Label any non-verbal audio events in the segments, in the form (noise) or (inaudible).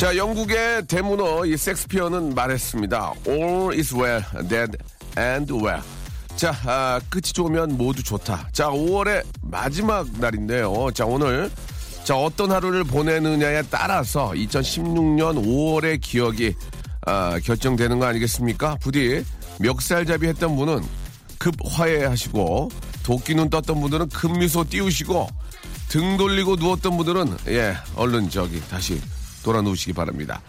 자, 영국의 대문어 이 섹스피어는 말했습니다. All is well, dead and well. 자, 아, 끝이 좋으면 모두 좋다. 자, 5월의 마지막 날인데요. 자, 오늘 자 어떤 하루를 보내느냐에 따라서 2016년 5월의 기억이 아, 결정되는 거 아니겠습니까? 부디 멱살잡이 했던 분은 급 화해하시고 도끼눈 떴던 분들은 급 미소 띄우시고 등 돌리고 누웠던 분들은 예 얼른 저기 다시 돌아 누우시기 바랍니다.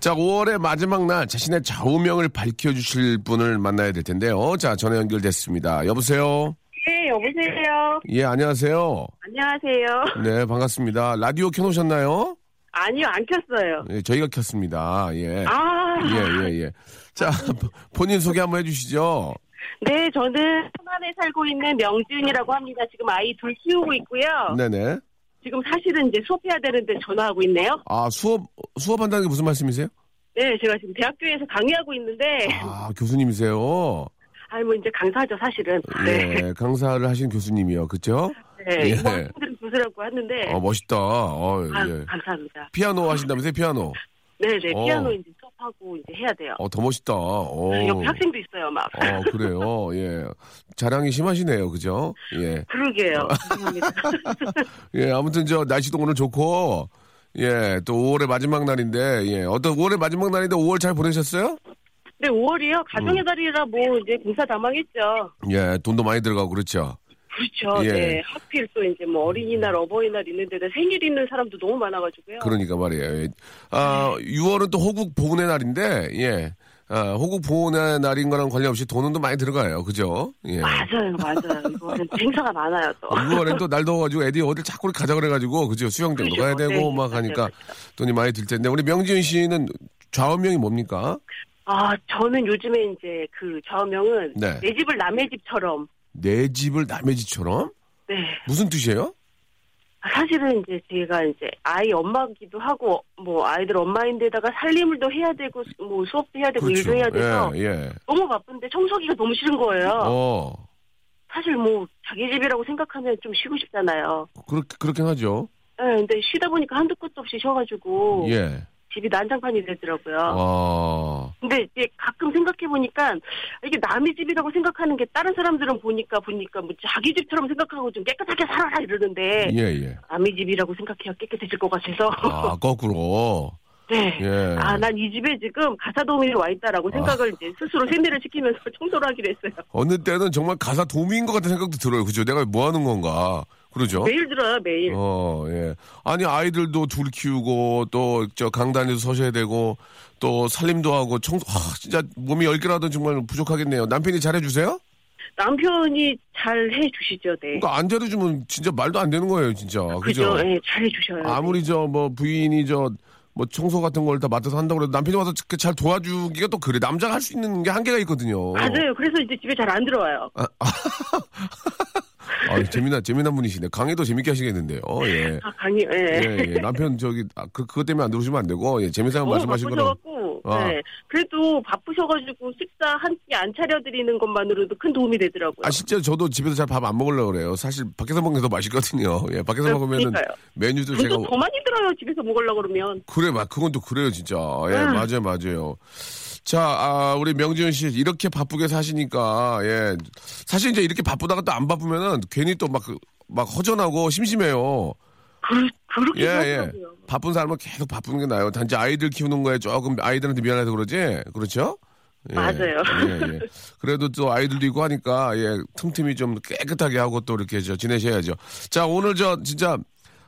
자, 5월의 마지막 날 자신의 좌우명을 밝혀주실 분을 만나야 될 텐데요. 자, 전화 연결됐습니다. 여보세요? 네, 여보세요. 예, 안녕하세요. 안녕하세요. 네, 반갑습니다. 라디오 켜놓으셨나요? 아니요, 안 켰어요. 예, 저희가 켰습니다. 예. 아, 예, 예, 예. 자, (laughs) 본인 소개 한번 해주시죠. 네, 저는 천안에 살고 있는 명지은이라고 합니다. 지금 아이 둘 키우고 있고요. 네네. 지금 사실은 이제 수업해야 되는데 전화하고 있네요. 아, 수업, 수업한다는 게 무슨 말씀이세요? 네, 제가 지금 대학교에서 강의하고 있는데, 아, 교수님이세요? (laughs) 아니, 뭐 이제 강사죠, 사실은. 네. 예, 강사를 하신 교수님이요. 그쵸? 네, 예. 학생들은 교수라고 하는데, 어, 멋있다. 어, 아, 예. 감사합니다. 피아노 하신다면서요, 피아노? 네네, 어. 피아노 이제 수업하고 이제 해야 돼요. 어, 더 멋있다. 어. (laughs) 옆에 학생도 있어요, 막. 어, 그래요. 예. 자랑이 심하시네요. 그죠? 예. 그러게요. 죄송합니다. (laughs) 예, 아무튼 저 날씨도 오늘 좋고, 예, 또 5월의 마지막 날인데, 예. 어떤 5월의 마지막 날인데 5월 잘 보내셨어요? 네, 5월이요. 음. 가정의 달이라 뭐 이제 공사 다 망했죠. 예, 돈도 많이 들어가고 그렇죠. 그렇죠. 예. 네. 하필 또 이제 뭐 어린이날, 어버이날 있는데다 생일 있는 사람도 너무 많아가지고요. 그러니까 말이에요. 예. 아, 6월은 또 호국 보훈의 날인데, 예. 아, 호국 보훈의 날인 거랑 관련없이 돈은 또 많이 들어가요. 그죠? 예. 맞아요, 맞아요. 이거는 (laughs) 행사가 많아요 또. 6월엔 또 날 더워가지고 애들이 어딜 자꾸 가자 그래가지고, 그죠? 수영장도 그죠. 가야 되고, 네, 막 하니까. 돈이 많이 들 텐데, 우리 명지은 씨는 좌우명이 뭡니까? 아, 저는 요즘에 이제 그 좌우명은 네. 내 집을 남의 집처럼. 내 집을 남의 집처럼? 네. 무슨 뜻이에요? 사실은 이제 제가 이제 아이 엄마기도 하고 뭐 아이들 엄마인데다가 살림을 또 해야 되고 뭐 수업도 해야 되고 일도 해야 돼서 예, 예. 너무 바쁜데 청소기가 너무 싫은 거예요. 어, 사실 뭐 자기 집이라고 생각하면 좀 쉬고 싶잖아요. 그렇게, 그렇긴 하죠. 네, 근데 쉬다 보니까 한두 끝도 없이 쉬어가지고 예. 집이 난장판이 되더라고요. 어, 근데 이제 가끔 생각해 보니까 이게 남의 집이라고 생각하는 게 다른 사람들은 보니까 보니까 뭐 자기 집처럼 생각하고 좀 깨끗하게 살아라 이러는데 예, 예. 남의 집이라고 생각해야 깨끗해질 것 같아서 아, 거꾸로. (laughs) 네. 예. 아, 난 이 집에 지금 가사 도우미로 와 있다라고 생각을 이제 스스로 세뇌를 시키면서 (laughs) 청소를 하기로 했어요. 어느 때는 정말 가사 도미인 것 같은 생각도 들어요. 그죠? 내가 뭐 하는 건가. 그러죠? 매일 들어요, 매일. 어, 예. 아니, 아이들도 둘 키우고, 또, 저, 강단에서 서셔야 되고, 또, 살림도 하고, 청소, 아, 진짜 몸이 열 개라도 정말 부족하겠네요. 남편이 잘해주세요? 남편이 잘 해주시죠, 네. 그러니까 안 잘해주면 진짜 말도 안 되는 거예요, 진짜. 그죠? 그죠? 예, 잘 해주셔요. 아무리 저, 뭐, 부인이 저, 뭐, 청소 같은 걸 다 맡아서 한다고 해도 남편이 와서 그잘 도와주기가 또 그래. 남자가 할 수 있는 게 한계가 있거든요. 맞아요. 그래서 이제 집에 잘 안 들어와요. 아, (laughs) 재미난, 재미난 분이시네. 강의도 재밌게 하시겠는데요. 예. (laughs) 아, 강의, 예. 예, 예. 남편 저기, 아, 그, 그것 때문에 안 들어오시면 안 되고, 예. 재미삼아 너무 말씀하신 거는. 아. 네. 그래도 바쁘셔가지고 식사 한 끼 안 차려드리는 것만으로도 큰 도움이 되더라고요. 아, 실제 저도 집에서 잘 밥 안 먹으려고 그래요. 사실 밖에서 먹는 게 더 맛있거든요. 예, 밖에서 네, 먹으면은 그러니까요. 메뉴도 제가. 더 많이 들어요, 집에서 먹으려고 그러면. 그래, 막, 그건 또 그래요, 진짜. 예, 음. 맞아요, 맞아요. 자, 아, 우리 명지은 씨, 이렇게 바쁘게 사시니까, 예. 사실 이제 이렇게 바쁘다가 또 안 바쁘면은 괜히 또 막, 그막 허전하고 심심해요. 그, 그렇게 예, 예. 바쁜 사람은 계속 바쁜 게 나아요. 단지 아이들 키우는 거에 조금 아이들한테 미안해서 그러지? 그렇죠? 예, 맞아요. 예, 예. 그래도 또 아이들도 있고 하니까, 예, 틈틈이 좀 깨끗하게 하고 또 이렇게 저 지내셔야죠. 자, 오늘 저 진짜,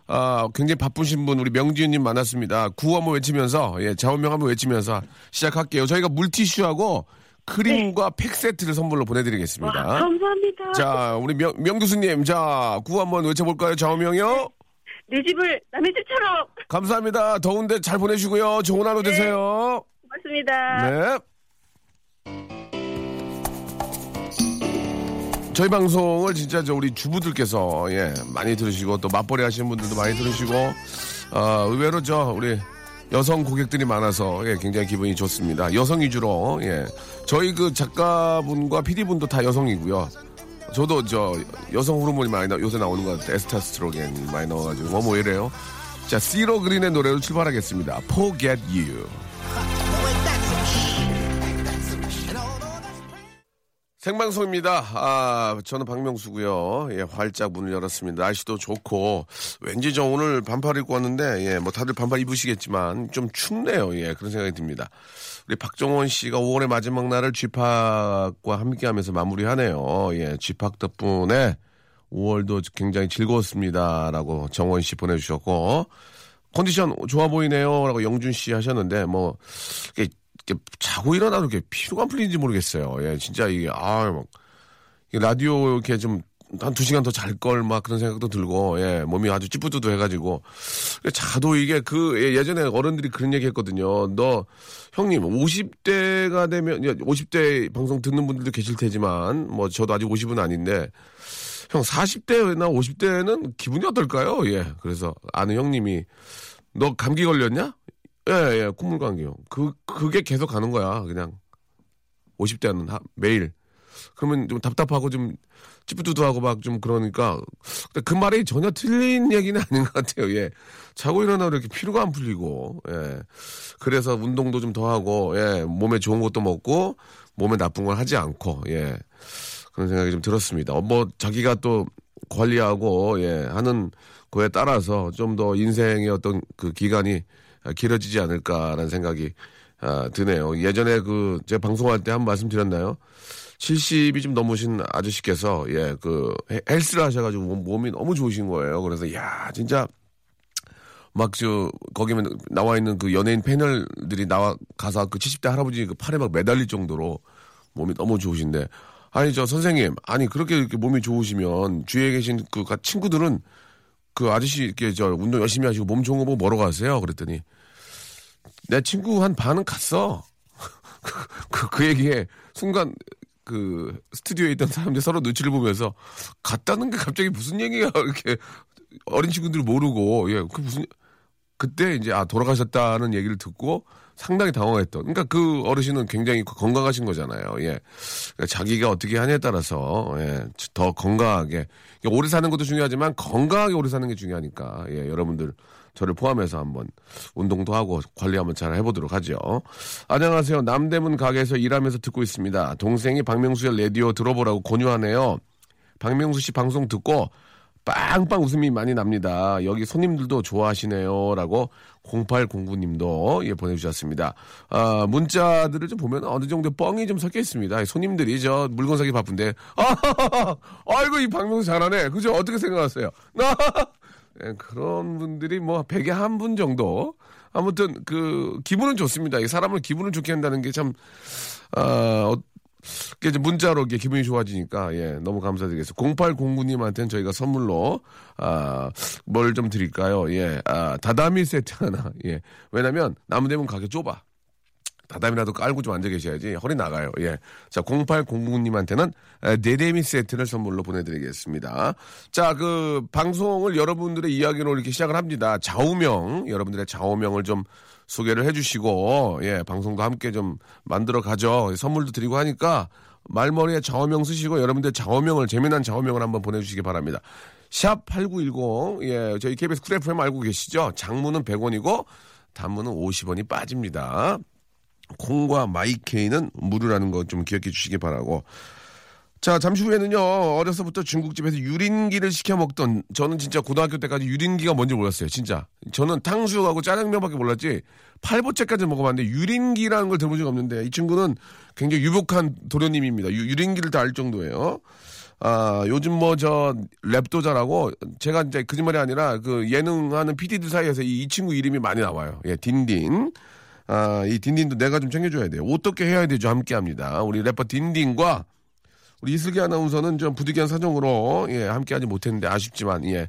아, 굉장히 바쁘신 분, 우리 명지윤님 만났습니다. 구호 한번 외치면서, 예, 자원명 한번 외치면서 시작할게요. 저희가 물티슈하고 크림과 팩 세트를 선물로 보내드리겠습니다. 와, 감사합니다. 자, 우리 명, 명 교수님, 자, 구호 한번 외쳐볼까요? 자원명이요? 내 집을 남의 집처럼 감사합니다. 더운데 잘 보내시고요. 좋은 하루 되세요. 고맙습니다. 네. 저희 방송을 진짜 저 우리 주부들께서 예 많이 들으시고 또 맞벌이 하시는 분들도 많이 들으시고 어, 의외로 저 우리 여성 고객들이 많아서 예 굉장히 기분이 좋습니다. 여성 위주로 예 저희 그 작가분과 PD분도 다 여성이고요. 저도 저 여성 호르몬이 많이 나, 요새 나오는 것 같아요. 에스타스트로겐 많이 나와가지고 뭐뭐 이래요. 자 시로 그린의 노래로 출발하겠습니다. Forget You. 생방송입니다. 아, 저는 박명수고요. 예, 활짝 문을 열었습니다. 날씨도 좋고 왠지 저 오늘 반팔 입고 왔는데 예, 뭐 다들 반팔 입으시겠지만 좀 춥네요. 예, 그런 생각이 듭니다. 우리 박정원 씨가 5월의 마지막 날을 쥐팍과 함께 하면서 마무리하네요. 예, 쥐팍 덕분에 5월도 굉장히 즐거웠습니다라고 정원 씨 보내 주셨고 컨디션 좋아 보이네요라고 영준 씨 하셨는데 뭐 자고 일어나도 이렇게 피로가 풀리는지 모르겠어요. 예, 진짜 이게, 아, 막, 이 라디오 이렇게 좀, 한 두 시간 더 잘 걸, 막 그런 생각도 들고, 예, 몸이 아주 찌뿌드도 해가지고. 자도 이게 그, 예, 예전에 어른들이 그런 얘기 했거든요. 너, 형님, 50대가 되면, 50대 방송 듣는 분들도 계실 테지만, 뭐, 저도 아직 50은 아닌데, 형 40대나 50대는 기분이 어떨까요? 예, 그래서 아는 형님이, 너 감기 걸렸냐? 예, 예, 콧물 감기요. 그, 그게 계속 가는 거야, 그냥. 50대는 하, 매일. 그러면 좀 답답하고 좀 찌뿌두두하고 막 좀 그러니까. 그 말이 전혀 틀린 얘기는 아닌 것 같아요, 예. 자고 일어나면 이렇게 피로가 안 풀리고, 예. 그래서 운동도 좀 더 하고, 예. 몸에 좋은 것도 먹고, 몸에 나쁜 걸 하지 않고, 예. 그런 생각이 좀 들었습니다. 어, 뭐, 자기가 또 관리하고, 예. 하는 거에 따라서 좀 더 인생의 어떤 그 기간이 길어지지 않을까라는 생각이 아, 드네요. 예전에 그 제가 방송할 때한번 말씀 드렸나요? 70이 좀 넘으신 아저씨께서 예 그 헬스를 하셔가지고 몸- 몸이 너무 좋으신 거예요. 그래서 야 진짜 막 저 거기면 나와 있는 그 연예인 패널들이 나와 가서 그 70대 할아버지 그 팔에 막 매달릴 정도로 몸이 너무 좋으신데 아니 저 선생님 아니 그렇게 이렇게 몸이 좋으시면 주위에 계신 그 가- 친구들은 그 아저씨 이렇게 저 운동 열심히 하시고 몸 좋은 거 보고 뭐러 가세요? 그랬더니 내 친구 한 반은 갔어. (laughs) 그, 그, 그 얘기에 순간 그 스튜디오에 있던 사람들이 서로 눈치를 보면서 갔다는 게 갑자기 무슨 얘기야 (laughs) 이렇게 어린 친구들이 모르고 예 그 무슨 그때 이제 아 돌아가셨다는 얘기를 듣고 상당히 당황했던. 그러니까 그 어르신은 굉장히 건강하신 거잖아요. 예, 그러니까 자기가 어떻게 하냐에 따라서 예, 더 건강하게 오래 사는 것도 중요하지만 건강하게 오래 사는 게 중요하니까 예, 여러분들 저를 포함해서 한번 운동도 하고 관리 한번 잘 해보도록 하죠. 안녕하세요. 남대문 가게에서 일하면서 듣고 있습니다. 동생이 박명수의 라디오 들어보라고 권유하네요. 박명수 씨 방송 듣고 빵빵 웃음이 많이 납니다. 여기 손님들도 좋아하시네요. 라고 0809님도 예, 보내주셨습니다. 아, 문자들을 좀 보면 어느 정도 뻥이 좀 섞여 있습니다. 손님들이 저 물건 사기 바쁜데, 아, (laughs) 아이고, 이 박명수 잘하네. 그죠? 어떻게 생각하세요? (laughs) 예, 그런 분들이 뭐, 100에 한 분 정도? 아무튼, 그, 기분은 좋습니다. 이 사람을 기분을 좋게 한다는 게 참, 아, 어, 그 이제 문자로 이렇게 기분이 좋아지니까 예 너무 감사드리겠습니다. 0809님한테는 저희가 선물로 아 뭘 좀 드릴까요? 예 아, 다다미 세트 하나 예 왜냐면 나무대문 가게 좁아. 다담이라도 깔고 좀 앉아 계셔야지 허리 나가요. 예. 자, 0809님한테는 네데미 세트를 선물로 보내드리겠습니다. 자, 그 방송을 여러분들의 이야기로 이렇게 시작을 합니다. 좌우명, 여러분들의 좌우명을 좀 소개를 해주시고, 예, 방송도 함께 좀 만들어 가죠. 선물도 드리고 하니까 말머리에 좌우명 쓰시고 여러분들 좌우명을, 재미난 좌우명을 한번 보내주시기 바랍니다. 샵 8910, 예, 저희 KBS 쿨 FM 알고 계시죠? 장문은 100원이고, 단문은 50원이 빠집니다. 콩과 마이케이는 무료라는 거 좀 기억해 주시기 바라고. 자, 잠시 후에는요, 어려서부터 중국집에서 유린기를 시켜 먹던, 저는 진짜 고등학교 때까지 유린기가 뭔지 몰랐어요, 진짜. 저는 탕수육하고 짜장면밖에 몰랐지, 팔보채까지 먹어봤는데, 유린기라는 걸 들어본 적이 없는데, 이 친구는 굉장히 유복한 도련님입니다. 유, 유린기를 다 알 정도예요. 아, 요즘 뭐 저 랩도 잘하고, 제가 이제 거짓말이 아니라 그 예능하는 PD들 사이에서 이, 이 친구 이름이 많이 나와요. 예, 딘딘. 아, 이 딘딘도 내가 좀 챙겨줘야 돼요. 어떻게 해야 되죠? 함께 합니다. 우리 래퍼 딘딘과 우리 이슬기 아나운서는 좀 부득이한 사정으로 예, 함께 하지 못했는데 아쉽지만 예.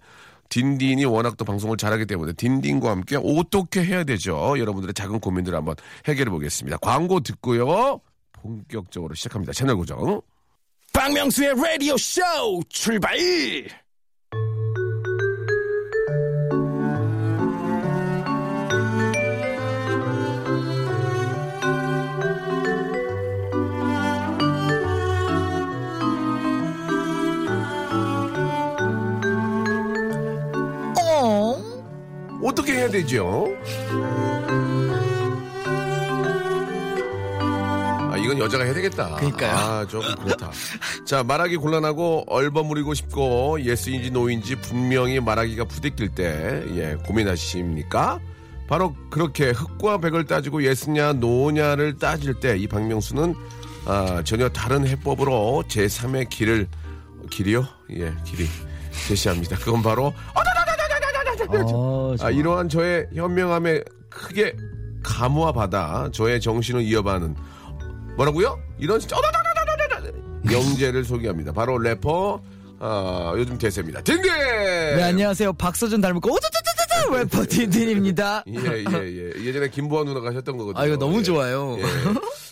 딘딘이 워낙 또 방송을 잘하기 때문에 딘딘과 함께 어떻게 해야 되죠? 여러분들의 작은 고민들을 한번 해결해 보겠습니다. 광고 듣고요. 본격적으로 시작합니다. 채널 고정. 박명수의 라디오 쇼 출발! 어떻게 해야 되죠? 아, 이건 여자가 해야 되겠다. 그러니까요. 아, 좀 그렇다. 자, 말하기 곤란하고 얼버무리고 싶고 yes인지 no인지 분명히 말하기가 부대낄 때, 예, 고민하십니까? 바로 그렇게 흑과 백을 따지고 yes냐 no냐를 따질 때 이 박명수는 아, 전혀 다른 해법으로 제3의 길을 길이요? 예, 길이 제시합니다. 그건 바로 어, (laughs) 아, 이러한 저의 현명함에 크게 감화 받아 저의 정신을 이어가는 뭐라고요? 이런 영재를 소개합니다. 바로 래퍼 아, 요즘 대세입니다. 딘딘! 네, 안녕하세요. 박서준 닮고 오자자자자자 래퍼 딘딘입니다. 예, 예, 예. 예 전에 김보아 누나가 하셨던 거거든요. 아, 이거 너무 예. 좋아요. 예.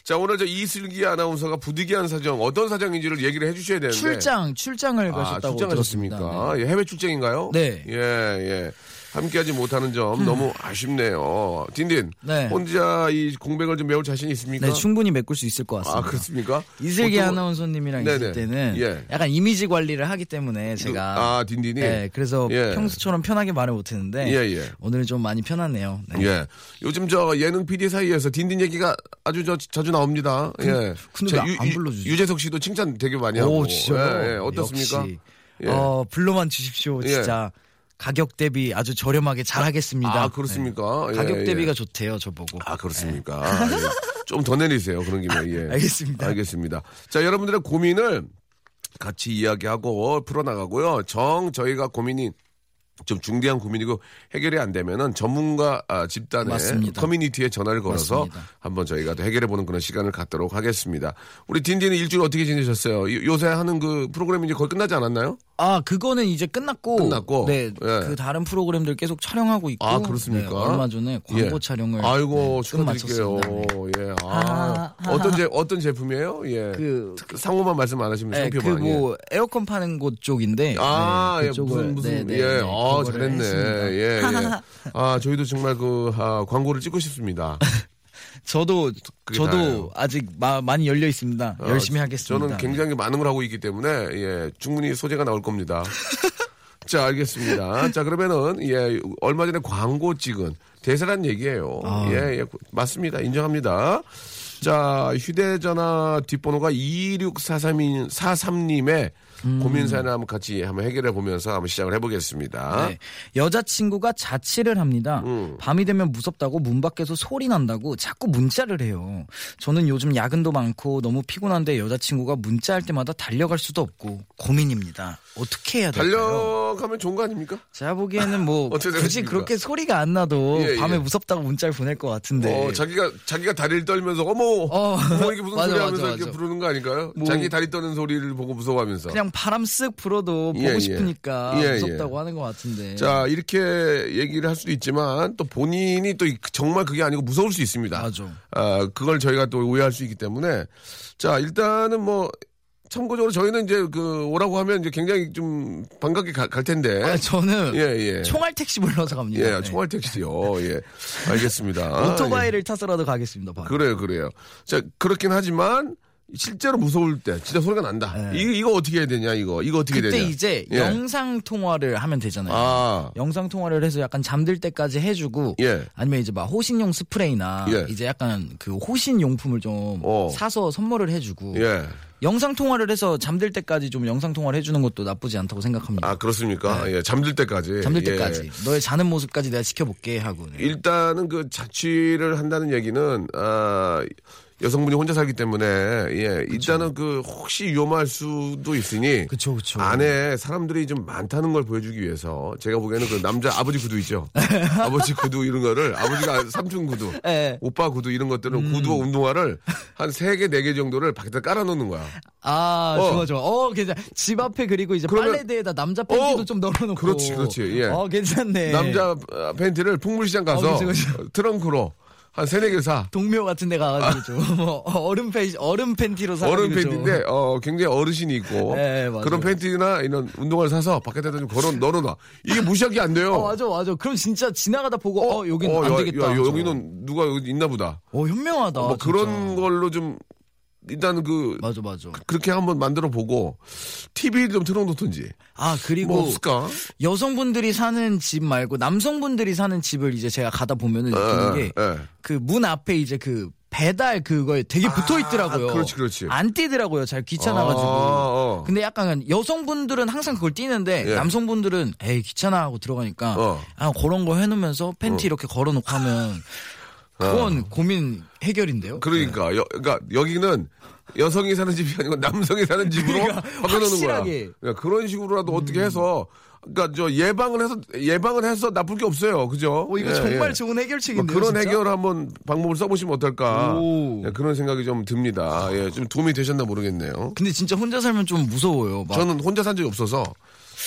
자, 오늘 저 이슬기 아나운서가 부득이한 사정, 어떤 사정인지를 얘기를 해주셔야 되는데. 출장, 출장을 아, 가셨다고 출장하셨습니까? 들었습니다. 네. 예, 해외 출장인가요? 네. 예, 예. 함께하지 못하는 점 너무 아쉽네요. 딘딘. 네. 혼자 이 공백을 좀 메울 자신 있습니까? 네, 충분히 메꿀 수 있을 것 같습니다. 아, 그렇습니까? 이슬기 보통- 아나운서님이랑 네네. 있을 때는 예. 약간 이미지 관리를 하기 때문에 제가 아, 딘딘이? 네, 그래서 예. 평소처럼 편하게 말을 못했는데 예, 예. 오늘 좀 많이 편하네요. 네. 예. 요즘 저 예능 PD 사이에서 딘딘 얘기가 아주 저 자주 나옵니다. 예. 근데 자, 왜안 불러주지? 유재석 씨도 칭찬 되게 많이 하고. 오, 진짜요? 예, 예. 어떻습니까? 역시. 예. 어, 불러만 주십시오. 예. 진짜 가격 대비 아주 저렴하게 잘하겠습니다. 아, 그렇습니까? 네. 예, 가격 예. 대비가 좋대요, 저보고. 아, 그렇습니까? 좀더 내리세요. 그런 김에. 예. (laughs) 알겠습니다. 알겠습니다. 자, 여러분들의 고민을 같이 이야기하고 풀어나가고요. 정 저희가 고민이 좀 중대한 고민이고 해결이 안 되면은 전문가 아, 집단의 맞습니다. 커뮤니티에 전화를 걸어서 맞습니다. 한번 저희가 또 해결해 보는 그런 시간을 갖도록 하겠습니다. 우리 딘딘이 일주일 어떻게 지내셨어요? 요- 요새 하는 그 프로그램이 이제 거의 끝나지 않았나요? 아, 그거는 이제 끝났고. 끝났고? 네. 예. 그 다른 프로그램들 계속 촬영하고 있고. 아, 그렇습니까? 네, 얼마 전에 광고 예. 촬영을. 아이고 네, 끝 축하드릴게요. 네. 예. 아, 어떤 제 어떤 제품이에요? 예. 그- 상호만 말씀 안 하시면 네, 상표만. 그뭐 에어컨 파는 곳 쪽인데. 아, 네, 예, 무슨, 무슨, 네, 네, 예, 네, 아, 그거를 잘했네. 했습니다. 예, 예. (laughs) 아, 저희도 정말 그, 아, 광고를 찍고 싶습니다. (laughs) 저도 저도 다예요. 아직 마- 많이 열려 있습니다. 어, 열심히 하겠습니다. 저는 굉장히 많은 걸 하고 있기 때문에, 예, 충분히 소재가 나올 겁니다. (laughs) 자, 알겠습니다. 자, 그러면은, 예, 얼마 전에 광고 찍은 대세란 얘기예요. 아. 예, 예, 맞습니다. 인정합니다. 자, 휴대전화 뒷번호가 2643243님의 음. 고민 사연을 한번 같이 한번 해결해 보면서 한번 시작을 해보겠습니다. 네. 여자친구가 자취를 합니다. 음. 밤이 되면 무섭다고 문 밖에서 소리 난다고 자꾸 문자를 해요. 저는 요즘 야근도 많고 너무 피곤한데 여자친구가 문자할 때마다 달려갈 수도 없고 고민입니다. 어떻게 해야 될까요? 달려가면 좋은 거 아닙니까? 제가 보기에는 뭐 (laughs) 굳이 생각하십니까? 그렇게 소리가 안 나도 예, 예. 밤에 무섭다고 문자를 보낼 것 같은데. 어, 자기가, 자기가 다리를 떨면서, 어머, 어. 어머, 이게 무슨 (laughs) 맞아, 소리 맞아, 하면서 이렇게. 부르는 거 아닐까요? 뭐. 자기 다리 떠는 소리를 보고 무서워하면서. 그냥 바람 쓱 불어도 보고 예, 예. 싶으니까 예, 예. 무섭다고 하는 것 같은데. 자, 이렇게 얘기를 할 수도 있지만, 또 본인이 또 정말 그게 아니고 무서울 수 있습니다. 맞아. 아, 그걸 저희가 또 오해할 수 있기 때문에. 자, 일단은 뭐, 참고적으로 저희는 이제 그, 오라고 하면 이제 굉장히 좀 반갑게 가- 갈 텐데. 아, 저는 예, 예. 총알 택시 불러서 갑니다. 예, 네. 총알 택시요. 예. 알겠습니다. (laughs) 예. 오토바이를 타서라도 가겠습니다. 바로. 그래요, 그래요. 자, 그렇긴 하지만 실제로 무서울 때 진짜 소리가 난다. 네. 이거 이거 어떻게 해야 되냐 이거 이거 어떻게 그때 되냐. 이제 예. 영상 통화를 하면 되잖아요. 아 영상 통화를 해서 약간 잠들 때까지 해주고 예. 아니면 이제 막 호신용 스프레이나 예. 이제 약간 그 호신 용품을 좀 어. 사서 선물을 해주고 예. 영상 통화를 해서 잠들 때까지 좀 영상 통화를 해주는 것도 나쁘지 않다고 생각합니다. 아 그렇습니까? 예. 잠들 때까지. 잠들 예. 때까지 너의 자는 모습까지 내가 지켜볼게 하고 네. 일단은 그 자취를 한다는 얘기는 아 여성분이 혼자 살기 때문에 예 일단은 그 혹시 위험할 수도 있으니 그쵸 그쵸. 안에 사람들이 좀 많다는 걸 보여주기 위해서 제가 보기에는 그 남자 아버지 구두 있죠 (laughs) 아버지 구두 이런 거를 아버지가 삼촌 구두 예. 오빠 구두 이런 것들은 음. 구두와 운동화를 한 세 개 네 개 정도를 밖에다 깔아놓는 거야 아 어. 좋아 좋아. 어 괜찮. 집 앞에 그리고 이제 그러면- 빨래대에다 남자 팬티도 어. 좀 널어놓고. 그렇지, 그렇지, 예. 어 괜찮네. 남자 어, 팬티를 풍물시장 가서 어, 그치, 그치. 어, 트렁크로 한 세네 개 사. 동묘 같은 데 가가지고 좀 어, 얼음 팬 얼음 팬티로 사. 어른 팬티인데 어 굉장히 어르신이 있고 네, 맞아요. 그런 팬티나 이런 운동화를 사서 밖에다 좀 걸어 널어놔 이게 무시하기 안 돼요. 어 맞아 맞아. 그럼 진짜 지나가다 보고 어, 여긴 어, 안 야, 되겠다. 야. 여기는 누가 여기 있나 보다. 어 현명하다. 뭐 진짜. 그런 걸로 좀 일단 그 맞아 맞아. 그렇게 한번 만들어 보고 TV를 좀 틀어놓든지 아 그리고 뭐 없을까? 여성분들이 사는 집 말고 남성분들이 사는 집을 이제 제가 가다 보면은 느끼는 예, 예. 게그 문 앞에 이제 그 배달 그거에 되게 붙어 있더라고요. 그렇지, 그렇지. 안 뛰더라고요. 잘 귀찮아가지고. 아, 어. 근데 약간 여성분들은 항상 그걸 뛰는데 예. 남성분들은 에이 귀찮아 하고 들어가니까 어. 아 그런 거 해놓으면서 팬티 이렇게 걸어놓고 하면 (laughs) 그건 고민 해결인데요. 그러니까 여, 그러니까 여기는 여성이 사는 집이 아니고 남성이 사는 집으로 그러니까 바꿔놓는 거야. 음. 그러니까 그런 식으로라도 어떻게 해서 그러니까 저 예방을 해서 예방을 해서 나쁠 게 없어요. 그죠? 어, 이거 예, 정말 예. 좋은 뭐 해결책인데요. 그런 진짜? 해결 한번 방법을 써보시면 어떨까 오. 예, 그런 생각이 좀 듭니다. 예, 좀 도움이 되셨나 모르겠네요. 근데 진짜 혼자 살면 좀 무서워요. 막 저는 혼자 산 적이 없어서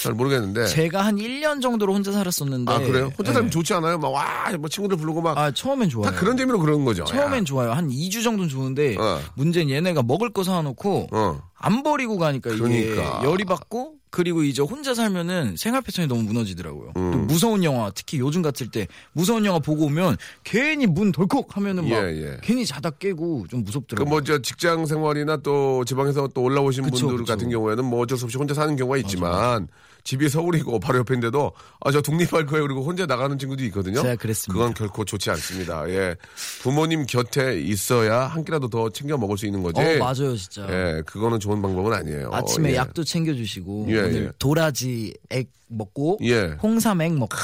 잘 모르겠는데. 제가 한 1년 정도로 혼자 살았었는데 아 그래요? 혼자 살면 네. 좋지 않아요? 막 와, 뭐 친구들 부르고 막다아 처음엔 좋아요. 그런 재미로 그러는 거죠. 처음엔 야. 좋아요. 한 2주 정도는 좋은데 어. 문제는 얘네가 먹을 거 사놓고 어. 안 버리고 가니까 이게 그러니까. 열이 받고 그리고 이제 혼자 살면은 생활 패턴이 너무 무너지더라고요. 음. 또 무서운 영화 특히 요즘 같을 때 무서운 영화 보고 오면 괜히 문 덜컥 하면은 막 예, 예. 괜히 자다 깨고 좀그 무섭더라고요. 뭐저 직장 생활이나 또 지방에서 또 올라오신 그쵸, 분들 그쵸. 같은 경우에는 뭐 어쩔 수 없이 혼자 사는 경우가 있지만 집이 서울이고 바로 옆인데도 아 저 독립할 거예요 그리고 혼자 나가는 친구도 있거든요. 제가 그랬습니다. 그건 결코 좋지 않습니다. 예, 부모님 곁에 있어야 한 끼라도 더 챙겨 먹을 수 있는 거지. 어 맞아요 진짜. 예, 그거는 좋은 방법은 아니에요. 아침에 예. 약도 챙겨주시고 예, 오늘 예. 도라지 액 먹고 예. 홍삼액 먹고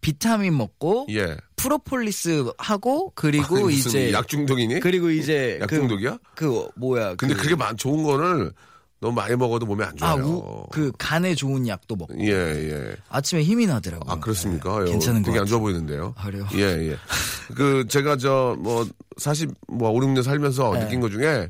비타민 먹고 예. 프로폴리스 하고 그리고 아니, 이제 약 중독이니? 그리고 이제 약 그- 중독이야? 그 뭐야 근데 그, 그게 많 좋은 거를 너무 많이 먹어도 몸에 안 아, 좋아요. 우, 그 간에 좋은 약도 먹고 예, 예. 아침에 힘이 나더라고요. 아, 그렇습니까? 네, 괜찮은 거 되게 안. 좋아 보이는데요. 아, 그래요? 예, 예. 그, 제가 저, 뭐, 40, 뭐, 5, 6년 살면서 네. 느낀 것 중에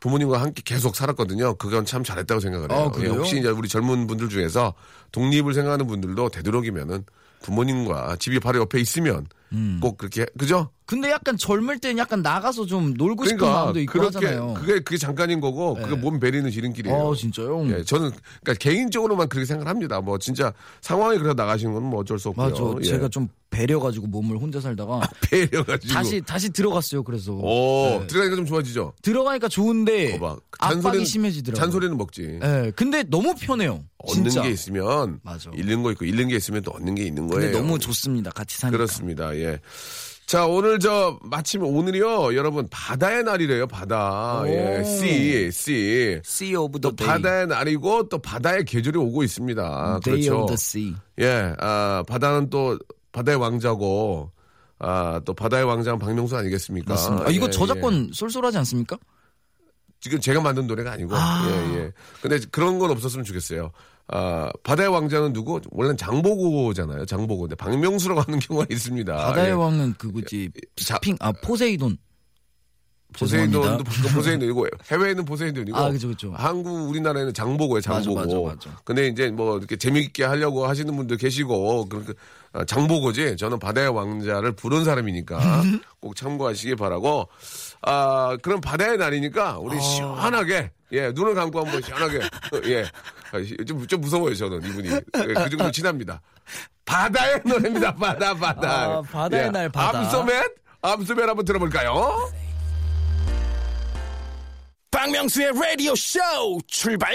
부모님과 함께 계속 살았거든요. 그건 참 잘했다고 생각을 해요. 아? 예, 혹시 이제 우리 젊은 분들 중에서 독립을 생각하는 분들도 되도록이면은 부모님과 집이 바로 옆에 있으면 음. 꼭 그렇게, 그죠? 근데 약간 젊을 땐 약간 나가서 좀 놀고 싶은 그러니까, 마음도 있고 그렇게, 하잖아요. 그게, 그게 잠깐인 거고, 그게 네. 몸 베리는 지름길이에요. 어 진짜요? 예, 저는 그러니까 개인적으로만 그렇게 생각합니다. 뭐 진짜 상황이 그래서 나가시는 건 뭐 어쩔 수 없고요. 맞아. 예. 제가 좀 배려가지고 몸을 혼자 살다가 (laughs) 배려가지고 다시 다시 들어갔어요. 그래서 오 네. 들어가니까 좀 좋아지죠. 들어가니까 좋은데 거봐. 압박이 심해지더라고요. 잔소리는 먹지. 예. 근데 너무 편해요. 얻는 진짜. 게 있으면 맞아. 잃는 거 있고 잃는 게 있으면 또 얻는 게 있는 거예요. 너무 좋습니다. 같이 사니까. 그렇습니다. 예. 자, 오늘 저 마침 오늘이요. 여러분 바다의 날이래요. 바다. 오. 예. sea, sea. Sea of the 또 day. 바다의 날이고 또 바다의 계절이 오고 있습니다. Day 그렇죠. of the sea. 예, 아, 바다는 또 바다의 왕자고, 아, 또 바다의 왕자는 박명수 아니겠습니까? 맞습니다. 아, 이거 예, 저작권 쏠쏠하지 않습니까? 예. 지금 제가 만든 노래가 아니고, 아. 예, 예. 근데 그런 건 없었으면 좋겠어요. 아, 바다의 왕자는 누구? 원래는 장보고잖아요. 장보고. 근데 박명수라고 하는 경우가 있습니다. 바다의 예. 왕은 그거지. 자- 스핑 아 포세이돈. 포세이돈도. (laughs) 포세이돈이고 해외에는 포세이돈이고 아, 그죠, 그죠. 한국 우리나라에는 장보고예요 장보고 맞아, 맞아, 맞아. 근데 이제 뭐 이렇게 재미있게 하려고 하시는 분들 계시고 그러니까 아, 장보고지 저는 바다의 왕자를 부른 사람이니까 (laughs) 꼭 참고하시기 바라고 아 그럼 바다의 날이니까 우리 시원하게 예 눈을 감고 한번 시원하게. 예 좀 좀 무서워요 저는 이분이. 예, 그 정도 친합니다. 바다의 노래입니다. 바다 바다. 아, 바다의 예, 날 바다. 암소맨? 암소맨 한번 들어볼까요? 박명수의 라디오 쇼 출발!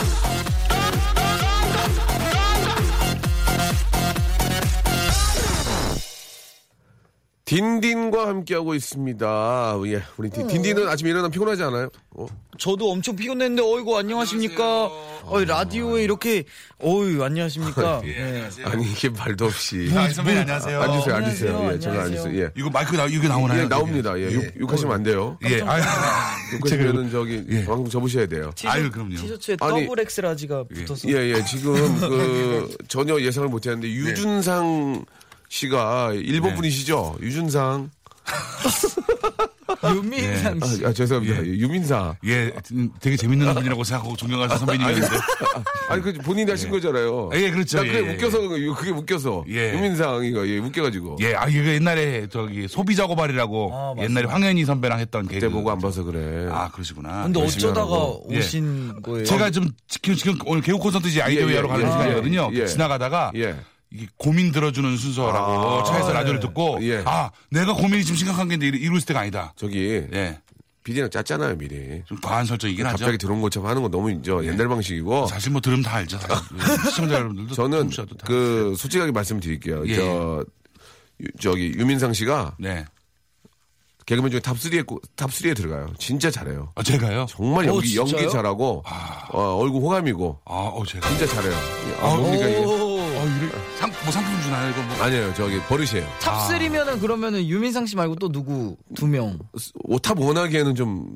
딘딘과 함께하고 있습니다. 예, 우리 딘, 딘딘은 아침에 일어나면 피곤하지 않아요? 어? 저도 엄청 피곤했는데 어이구 안녕하십니까? 어이 라디오에 이렇게 어이 안녕하십니까? 예. 아니 이게 말도 없이 아, 선배님 안녕하세요. 앉으세요, 앉으세요. 안녕하세요. 예, 저는 안녕하세요. 앉으세요. 예. 이거 마이크 나, 이거 나오나요? 예, 나옵니다. 예, 욕, 욕하시면 안 돼요. 예, 아유, 욕하시면은 저기 예. 방송 접으셔야 돼요. 티셔- 아유, 그럼요. 티셔츠에 아니, double X large가 붙어서 예, 예, 지금 그 전혀 예상을 못 했는데 유준상 씨가 일본 네. 분이시죠? 유준상. (laughs) 유민상 씨. 아, 아, 죄송합니다. 유민상. 예, 되게 재밌는 분이라고 생각하고 존경하는 선배님이었는데. 아니 그 본인이 하신 거잖아요. 예, 그렇죠. 나 그게 예, 예. 웃겨서 그거, 그게 웃겨서. 예. 유민상이가 예, 웃겨가지고. 예, 아, 이거 옛날에 저기 소비자 고발이라고 아. 옛날에 황현희 선배랑 했던 그때 개그. 보고 안 봐서 그래. 아, 그러시구나. 근데 어쩌다가. 예. 오신 거예요? 제가 좀 지금, 지금 오늘 개국 콘서트지 아이디어 예, 예, 하러 가는 예, 시간이거든요. 예, 예. 지나가다가 예. 이게 고민 들어주는 순서라고 아, 차에서 네. 라디오를 듣고 예. 아 내가 고민이 지금 심각한 게 있는데 이럴 때가 아니다. 저기 예, 피디랑 짰잖아요 미리. 좀 과한 설정이긴 하죠. 갑자기 들어온 것처럼 하는 거 너무 이제 옛날 방식이고. 사실 뭐 들으면 다 알죠. 사실. (laughs) 시청자 여러분들도 저는 그 솔직하게 말씀드릴게요. 예. 저 유- 저기 유민상 씨가 네. 개그맨 중에 top 3에 top 3에 들어가요. 진짜 잘해요. 아, 제가요? 정말 어, 연기 연기 진짜요? 잘하고 어, 얼굴 호감이고 아, 어, 제가. 진짜 잘해요. 아, 뭡니까 이게? 어, 이래. 이거 뭐. 아니에요. 저기 버릇이에요. 탑3면은 그러면은 유민상 씨 말고 또 누구 두 명? 오탑 원하기에는 좀,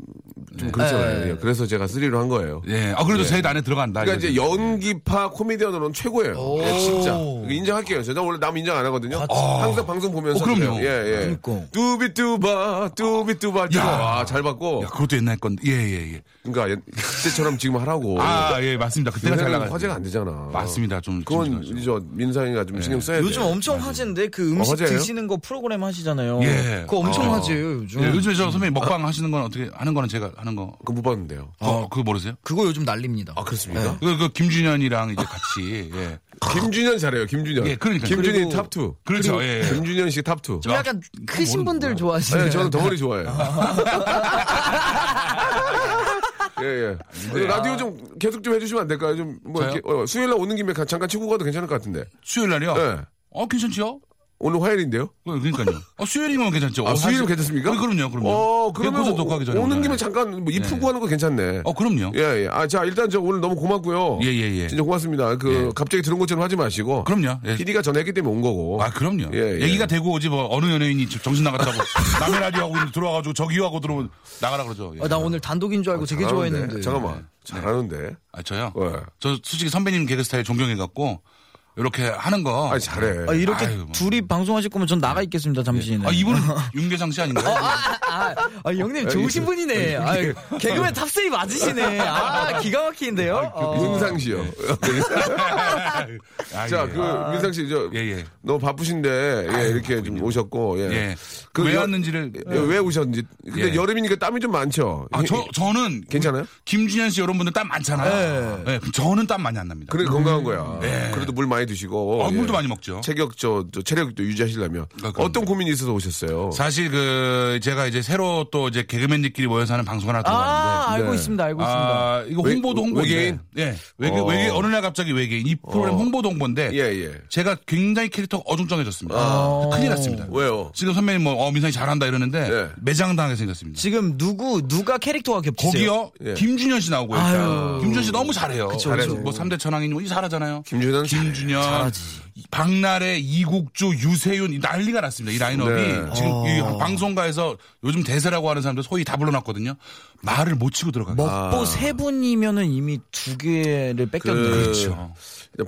좀 그렇잖아요. 네. 예, 그래서 제가 3로 한 거예요. 예. 아, 그래도 제 안에 들어간다. 그러니까 이제. 연기파 코미디언으로는 최고예요. 오. 예, 진짜. 인정할게요. 제가 원래 남 인정 안 하거든요. 아, 항상 방송 보면서. 어, 그럼요. 그래요. 예, 예. 그러니까. 뚜비뚜바, 뚜비뚜바. 야. 와, 잘 받고. 야, 그것도 옛날 건데. 예, 예, 예. 그러니까 옛- 그때처럼 지금 하라고. 아, 예, 맞습니다. 그때가 잘 나가. 화제가 안 되잖아. 맞습니다. 좀. 그건 좀저 민상이가 좀 신경 써야 돼. 요즘 엄청 화제인데 그 음식 화제예요? 드시는 거 프로그램 하시잖아요. 예. 그거 엄청 아. 화제예요 요즘. 예, 요즘에 저 선배님 먹방 하시는 건 어떻게 하는 거는 제가 하는 거. 그거 못 봤는데요. 어, 그거 모르세요? 그거 요즘 난립니다. 아, 그렇습니까? 그, 그 김준현이랑 이제 같이. 예. 김준현 잘해요, 김준현. 예, 그러니까요. 김준현 그리고- top 2. 그렇죠. 예. 예. 김준현 씨 top 2. 좀 약간 크신 뭔- 분들. 좋아하시는. 네, 저는 덩어리 (laughs) 좋아해요. 예, 예. 네. 라디오 좀 계속 좀 해주시면 안 될까요? 좀, 뭐? 이렇게, 어, 수요일 날 오는 김에 가- 잠깐 치고 가도 괜찮을 것 같은데. 수요일 날이요? 예. 어, 괜찮지요? 오늘 화요일인데요? 그, 그러니까요. 어, 수요일이면 괜찮죠. 아, 어, 수요일은 사실- 괜찮습니까? 어, 그럼요, 그럼요. 어, 그러면 콘서트 녹화하기 전에 오는. 김에 잠깐 뭐 이쁘고 예. 하는 거 괜찮네. 어, 그럼요. 예, 예. 아, 자, 일단 저 오늘 너무 고맙고요. 예, 예, 예. 진짜 고맙습니다. 그, 예. 갑자기 들은 것처럼 하지 마시고. 그럼요. 예. PD가 전화했기 때문에 온 거고. 아, 그럼요. 예, 예. 얘기가 되고 오지 뭐 어느 연예인이 정신 나갔다고 (laughs) 남의 라디오 하고 들어와가지고 저기요 하고 들어오면 나가라 그러죠. 예. 아, 나 오늘 단독인 줄 알고 되게 잘하는데. 좋아했는데. 잠깐만. 잘하는데. 아, 저요? 예. 저 솔직히 선배님 개그 스타일 존경해갖고 이렇게 하는 거. 아, 잘해. 아, 이렇게 아유, 뭐. 둘이 방송하실 거면 전 나가 있겠습니다 잠시는. 아, 이분은 윤계상 씨 아닌가요? 아, 아, 아, 형님 좋으신 분이네. 아, 개그맨 top 3 맞으시네. 아, 기가 막히는데요. 어. 윤상 씨요. (laughs) 아, 자, 예. 그, 민상 씨, 저, 예, 예. 너무 바쁘신데, 예, 이렇게 좀 오셨고, 예. 예. 그왜 여- 왔는지를. 예, 왜 오셨는지. 근데 예. 여름이니까 땀이 좀 많죠? 아, 저, 저는. 괜찮아요? 김준현 씨 여러분들 땀 많잖아요. 예. 저는 땀 많이 안 납니다. 그래, 건강한 거야. 예. 그래도 물 많이 드시고. 아, 예. 물도 많이 먹죠. 체격, 저, 저 체력도 유지하시려면. 아, 그럼요. 어떤 고민이 있어서 오셨어요? 사실 그 제가 이제 새로 또 이제 개그맨들끼리 모여서 하는 방송 하나 아, 들어갔는데. 알고 네. 있습니다. 알고 있습니다. 아, 이거 홍보도 외- 홍보인데. 외계인? 예. 외계, 어. 외계, 어느 날 갑자기 외계인. 이 프로그램 어. 홍보도 홍보인데. 예, 예. 제가 굉장히 캐릭터가 어중쩡해졌습니다. 아. 큰일 났습니다. 왜요? 지금 선배님 뭐, 어, 민상이 잘한다 이러는데. 네. 매장당하게 생겼습니다. 지금 누구 누가 캐릭터가 겹치세요? 거기요? 예. 김준현 씨 나오고 있다. 김준현 씨 너무 잘해요. 그쵸, 그쵸. 뭐 3대 천왕이니 뭐 잘하잖아요. 김준현은 김준현, 잘하지. 박나래, 이국주, 유세윤 이 난리가 났습니다. 이 라인업이 네. 지금 어. 이 방송가에서 요즘 대세라고 하는 사람들 소위 다 불러놨거든요. 말을 못 치고 들어가요. 먹보 세 분이면은 이미 두 개를 뺏겼네요. 그- 그렇죠.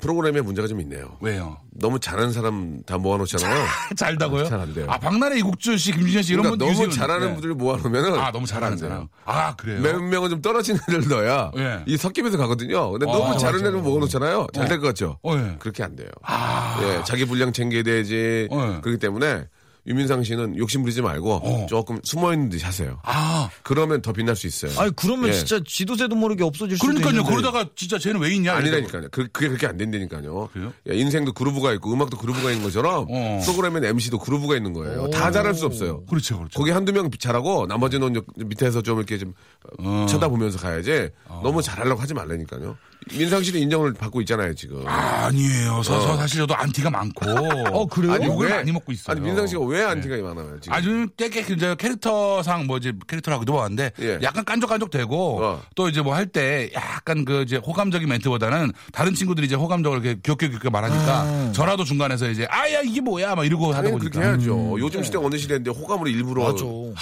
프로그램에 문제가 좀 있네요. 왜요? 너무 잘하는 사람 다 모아놓잖아요. (laughs) 잘다고요? 잘안 돼요. 아 박나래, 이국주 씨, 김준현 씨 이런 그러니까 분들 너무. 잘하는 네. 분들을 모아놓으면은 아 너무 잘하는. 사람. 아 그래요? 몇 명은 좀 떨어지는 애를 넣어야 예. 이 섞이면서 가거든요. 근데 어, 너무 맞아, 잘하는. 애를 모아놓잖아요. 잘 될 것 같죠? 어, 예. 그렇게 안 돼요. 아. 예, 자기 분량 챙겨야 되지. 어, 예. 그렇기 때문에 유민상 씨는 욕심 부리지 말고 어. 조금 숨어 있는 듯이 하세요. 아 그러면 더 빛날 수 있어요. 아니 그러면 예. 진짜 지도새도 모르게 없어질 수도 그러니까요. 있는데. 그러다가 진짜 쟤는 왜 있냐? 아니라니까요. 그, 그게 그렇게 안 된다니까요. 그래요? 야, 인생도 그루브가 있고 음악도 그루브가 있는 것처럼 어. 프로그램엔 MC도 그루브가 있는 거예요. 다 잘할 수 없어요. 그렇죠, 그렇죠. 거기 한두 명 잘하고 나머지는 좀 밑에서 좀 이렇게 좀 어. 쳐다보면서 가야지 너무 잘하려고 하지 말라니까요. 민상 씨도 인정을 받고 있잖아요, 지금. 아니에요. 서, 서 사실 저도 안티가 많고. (laughs) 어, 그래요? 아니, 욕을 왜? 많이 먹고 있어요. 아니, 민상 씨가 왜 안티가 많아요, 지금? 아주 되게 이제 캐릭터상 뭐 이제 캐릭터라고도 봤는데 예. 약간 깐족깐족되고 어. 또 이제 뭐 할 때 약간 그 이제 호감적인 멘트보다는 다른 친구들이 이제 호감적으로 이렇게 귀엽게 귀엽게 말하니까 저라도 중간에서 이제 아야 이게 뭐야 막 이러고 하다 보니까 그렇게 해야죠. 요즘 시대가 어느 시대인데 호감으로 일부러 맞아. 어?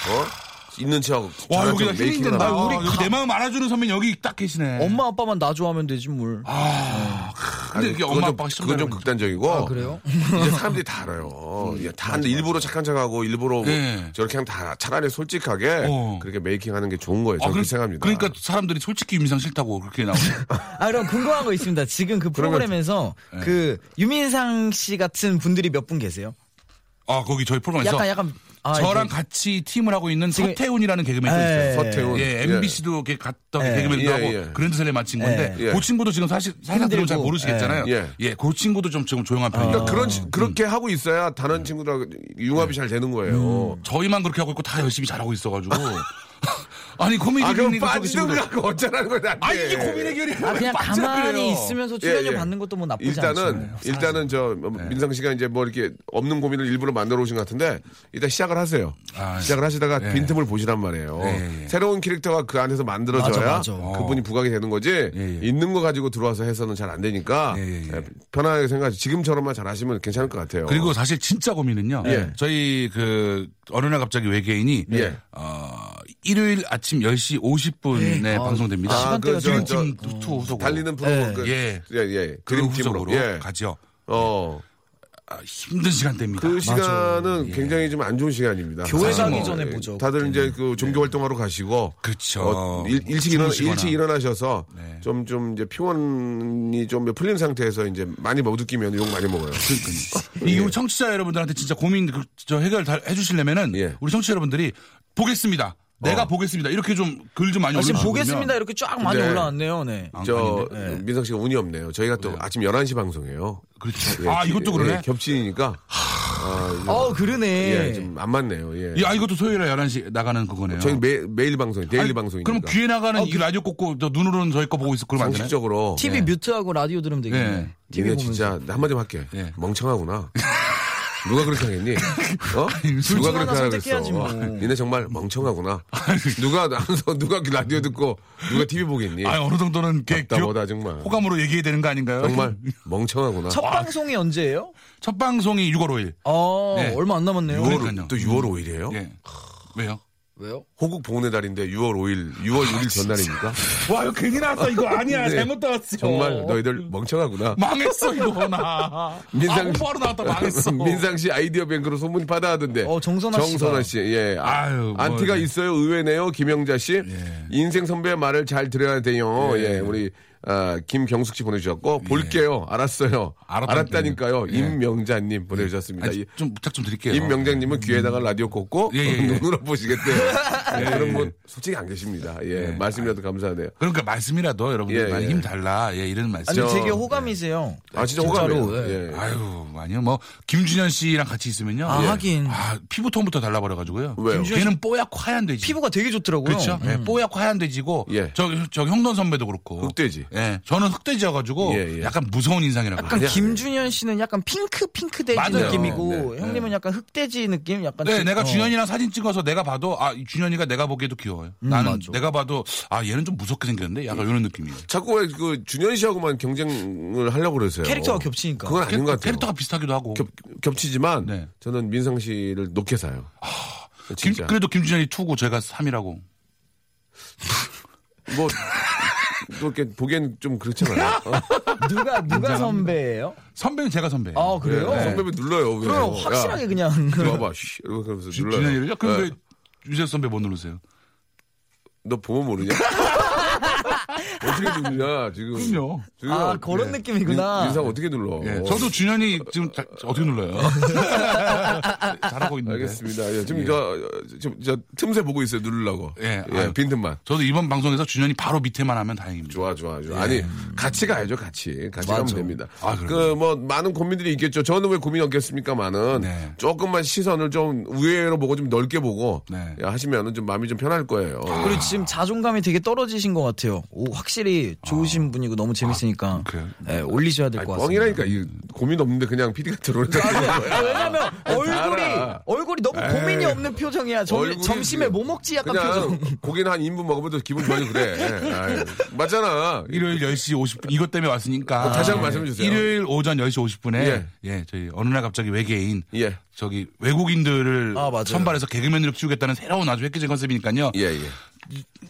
있는 척와 여기다 메이킹을 된다. 우리 여기 내 마음 알아주는 선배님 여기 딱 계시네. 엄마 아빠만 나 좋아하면 되지 뭘. 근데 이게 엄마 시청 그건 좀 극단적이고. 아, 그래요? 이제 사람들이 다 알아요. 예, 다 근데 일부러 착한 척하고 일부러 뭐 예. 저렇게 하면 다 차라리 솔직하게 어. 그렇게 메이킹하는 게 좋은 거예요. 아, 저는 그, 그렇게 생각합니다. 그러니까 사람들이 솔직히 유민상 싫다고 그렇게 나오네. (laughs) 아 그럼 궁금한 거 있습니다. 지금 그 프로그램에서 네. 그 유민상 씨 같은 분들이 몇 분 계세요? 아 거기 저희 프로그램에서 약간 약간 아, 저랑 이제- 같이 팀을 하고 있는 지금- 서태훈이라는 개그맨이 또 예. 있어요. 서태훈. 예, MBC도 이렇게 갔던 예. 개그맨도 예, 하고 예. 그랜드 셀레 마친 건데 예. 그 친구도 지금 사실 사실 들으면 잘 모르시겠잖아요. 예. 예. 그 친구도 좀 지금 조용한 편이에요. 그러니까 그런 시- 음. 그렇게 하고 있어야 다른 친구들하고 융합이 잘 되는 거예요. 저희만 그렇게 하고 있고 다 열심히 잘하고 있어가지고 (laughs) 아니 고민 아 저기 친구들- 빠지든가 그 어쩌라는 거야. 아 이게 고민 해결이야. 아 그냥 가만히 있으면서 출연료 예, 예. 받는 것도 뭐 나쁘지 일단은 않죠. 일단은 저 네. 민상 씨가 이제 뭐 이렇게 없는 고민을 일부러 만들어 오신 것 같은데 일단 시작을 하세요. 아, 시작을 하시다가 예. 빈틈을 보시란 말이에요. 예, 예. 새로운 캐릭터가 그 안에서 만들어져야 맞아, 맞아. 그분이 부각이 되는 거지 예, 예. 있는 거 가지고 들어와서 해서는 잘 안 되니까 예, 예, 예. 예, 편하게 생각하시 지금처럼만 잘 하시면 괜찮을 것 같아요. 그리고 사실 진짜 고민은요. 예. 저희 그 어느 날 갑자기 외계인이 예. 어, 일요일 아침 10시 50분에 아, 방송됩니다. 시간대가 그, 저, 지금 저, 투 후속으로 달리는 프로 예. 그, 예. 예, 예. 그 드림팀으로 후속으로 예. 가죠. 어. 아, 힘든 시간대입니다. 그 시간은 예. 굉장히 좀 안 좋은 시간입니다. 교회 가기 뭐, 전에 예, 보죠, 다들 이제 그 종교 활동하러 가시고 그렇죠. 어, 일, 일찍 일어나. 일찍 일어나셔서 네. 좀 좀 이제 피곤이 좀 풀린 상태에서 이제 많이 못 느끼면 욕 많이 먹어요. (laughs) 이 우리 청취자 여러분들한테 진짜 고민 그, 저 해결 다 해주시려면은 예. 우리 청취자 여러분들이 보겠습니다. 내가 어. 보겠습니다. 이렇게 좀 글 좀 많이 아, 지금 올려주시면 보겠습니다 이렇게 쫙 많이 네. 올라왔네요. 네. 아, 저 아닌데? 민상 씨가 운이 없네요. 저희가 또 아침 11시 방송이에요. 그렇죠. 예, 아 기- 이것도 그러네. 예, 겹치니까 아, 어 그러네. 예, 좀 안 맞네요. 예. 야 이것도 토요일에 11시 나가는 그거네요. 저희 매, 매일 방송, daily 아니, 방송이니까. 그럼 귀에 나가는 이 라디오 꽂고 저 눈으로는 저희 거 보고 있을 그러면? 상식적으로 TV mute하고 라디오 들으면 되겠네. 예. 보면서. 진짜 한마디만 할게. 예. 멍청하구나. (laughs) 누가 그렇게 하겠니? (laughs) 어? 둘 누가 그렇게 그랬어? 뭐. 니네 정말 멍청하구나. 누가 나서 누가 라디오 듣고 누가 TV 보겠니? 아 어느 정도는 개, 답답하다 정말. 호감으로 얘기해야 되는 거 아닌가요? 정말 (laughs) 멍청하구나. 첫 방송이 언제예요? 첫 방송이 6월 5일. 어 네. 얼마 안 남았네요. 6월, 그러니까요. 또 6월 5일이에요? 예. 왜요? 왜요? 호국 봉헌의 달인데 6월 5일, 6월 6일 전날입니까? 와 이거 괜히 나왔어 이거 아니야 네. 잘못 나왔어. 정말 너희들 멍청하구나. 망했어 이거 나. 민상- 아, 홍보하러 나왔다 망했어. (laughs) 민상 씨 아이디어 뱅크로 소문 받아하던데. 어, 정선아 씨가. 정선아 씨, 예. 아, 아유, 뭐, 안티가 네. 있어요. 의외네요. 김영자 씨. 인생 선배의 말을 잘 들어야 돼요. 예. 예. 우리 아, 김경숙 씨 보내주셨고 볼게요. 알았어요. 예. 알았다니까요. 예. 임명자님 보내주셨습니다. 아니, 이- 좀 부탁 좀 드릴게요. 임명장님은 귀에다가 라디오 꽂고 예, 예, 예. 눈으로 보시겠대요. 예, (laughs) 예, 그런 예. 분 솔직히 안 계십니다. 예, 예. 말씀이라도 감사하네요. 그러니까 말씀이라도 여러분들 예, 많이 예. 힘 달라. 예, 이런 말씀. 아니 저- 되게 호감이세요. 아 진짜 호감이에요. 예. 예. 아유, 아니요. 뭐 김준현 씨랑 같이 있으면요. 아, 예. 하긴. 아, 피부톤부터 달라버려가지고요. 왜요? 걔는 뽀얗고 하얀 돼지. 피부가 되게 좋더라고요. 그렇죠. 예, 뽀얗고 하얀 돼지고 예. 저, 저 형돈 선배도 그렇고. 흑돼지. 예, 저는 흑돼지여가지고 예, 예. 약간 무서운 인상이라고. 약간 그래요. 김준현 씨는 약간 핑크 핑크 돼지 맞아요. 느낌이고 네, 형님은 약간 흑돼지 느낌 약간 네, 좀- 내가 어. 준현이랑 사진 찍어서 내가 봐도 아, 이 준현이가 내가 보기에도 귀여워요. 나는 맞아. 내가 봐도 아, 얘는 좀 무섭게 생겼는데 약간 이런 느낌이에요. 자꾸 왜 그 준현 씨하고만 경쟁을 하려고 그러세요. 캐릭터가 겹치니까. 그건 아닌 것 같아요. 캐릭터가 비슷하기도 하고. 겹, 겹치지만 네. 저는 민상 씨를 높게 사요. 김- 진짜. 그래도 김준현이 2고 제가 3이라고. 뭐, 또 이렇게 보기엔 좀 그렇잖아요. (laughs) 어? 누가 누가 선배예요? 선배는 제가 선배. 아 그래요? 네. 선배면 눌러요. 왜? 그럼 확실하게 야, 그냥 (laughs) 들어와봐. 쉬. 이러면서 눌러요. 준현이를요? 그럼 네. 왜 유재 선배 못 누르세요? 너 보면 모르냐? (laughs) 어떻게 누르냐, 지금. 그럼요. 지금 아 그런 예. 느낌이구나. 민, 민상 어떻게 눌러? 예, 저도 준현이 지금 자- 어떻게 눌러요? (laughs) 잘하고 있는데. 알겠습니다. 예, 지금 저, 지금 저 틈새 보고 있어요. 누르려고. 예, 예, 아유. 빈틈만. 저도 이번 방송에서 준현이 바로 밑에만 하면 다행입니다. 좋아, 좋아, 좋아. 아니, 같이 가야죠, 같이. 같이 가면 맞아. 됩니다. 아, 그럼요. 그, 뭐, 많은 고민들이 있겠죠. 저는 왜 고민이 없겠습니까만은. 네. 조금만 시선을 좀 우회로 보고 좀 넓게 보고. 네. 야, 하시면은 좀 마음이 좀 편할 거예요. 그리고 지금 자존감이 되게 떨어지신 것 같아요. 오, 확실히 좋으신 분이고 너무 재밌으니까 그래요? 예, 올리셔야 될 것 같습니다. 뻥이라니까. 이 고민 없는데 그냥 PD가 들어오니까. 아, 왜냐면 얼굴이. 얼굴이 너무 고민이 없는 표정이야. 점, 점심에 뭐 먹지 약간 그냥 표정. 고기는 한 인분 먹으면 기분 좋아지고 그래. (laughs) 맞잖아. 일요일 10시 50분 이것 때문에 왔으니까. 어, 다시 한번 말씀해 주세요. 일요일 오전 10시 50분에 예. 예. 저희 어느 날 갑자기 외계인 예. 저기 외국인들을 아. 선발해서 개그맨으로 키우겠다는 새로운 아주 획기적인 컨셉이니까요. 예, 예.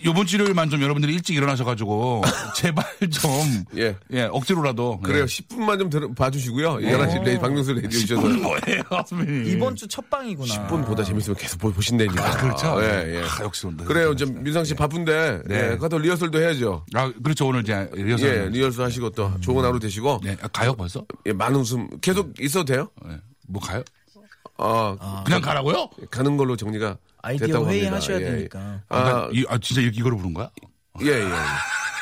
요번 주 일요일만 좀 여러분들이 일찍 일어나셔가지고 (laughs) 제발 좀 예. 예, 억지로라도 그래요. 예. 10분만 좀 들어, 봐주시고요. 11시 레이, 박명수 라디오 주셔서. 뭐예요, 선배님? 이번 주 첫 방이구나. 10분보다 재밌으면 계속 보, 보신다니까. 아, 그렇죠. 예, 예. 아, 역시 온다. 그래요. 좀 민상 씨 바쁜데. 네. 예. 가서 리허설도 해야죠. 아, 그렇죠. 오늘 이제 리허설. 예, 리허설 하시고 또 좋은 하루 되시고. 네, 아, 가요 벌써? 예, 많은 웃음 계속 있어도 돼요? 예. 뭐 가요? 아, 그냥 가라고요? 가는 걸로 정리가 아이디어 됐다고 합니다. 회의하셔야 예, 예. 되니까. 아, 아, 이, 아, 진짜 이- 이거를 부른 거야? 예, 예.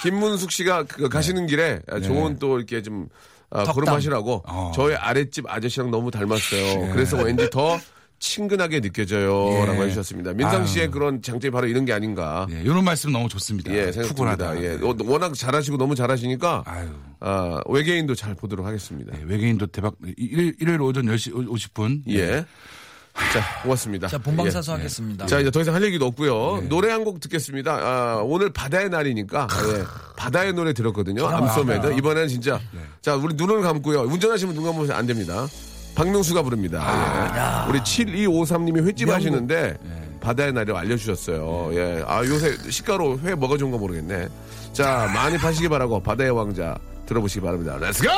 김문숙 씨가 그 가시는 길에 좋은 또 이렇게 좀 아, 덕담. 걸음하시라고 어. 저희 아랫집 아저씨랑 너무 닮았어요. 그래서 왠지 더 친근하게 느껴져요. 예. 라고 해주셨습니다. 민상 아유. 씨의 그런 장점이 바로 이런 게 아닌가. 예, 이런 말씀 너무 좋습니다. 예, 생각합니다. 푸근하다. 예. 어, 워낙 잘하시고 너무 잘하시니까 아유. 아, 외계인도 잘 보도록 하겠습니다. 예, 외계인도 대박. 일, 일요일 오전 10시 50분. 예. 자, 고맙습니다. 자 본방사수 예. 하겠습니다. 자, 이제 더 이상 할 얘기도 없고요. 네. 노래 한 곡 듣겠습니다. 아, 오늘 바다의 날이니까 예, 바다의 노래 들었거든요. I'm so mad. 이번에는 진짜 네. 자, 우리 눈을 감고요. 운전하시면 눈 감으면 안 됩니다. 박명수가 부릅니다. 아. 예. 우리 7253님이 횟집 명곡. 하시는데 네. 바다의 날을 알려주셨어요. 예. 아, 요새 시가로 회 뭐가 좋은가 모르겠네. 자, 많이 파시기 바라고 바다의 왕자 들어보시기 바랍니다. Let's go!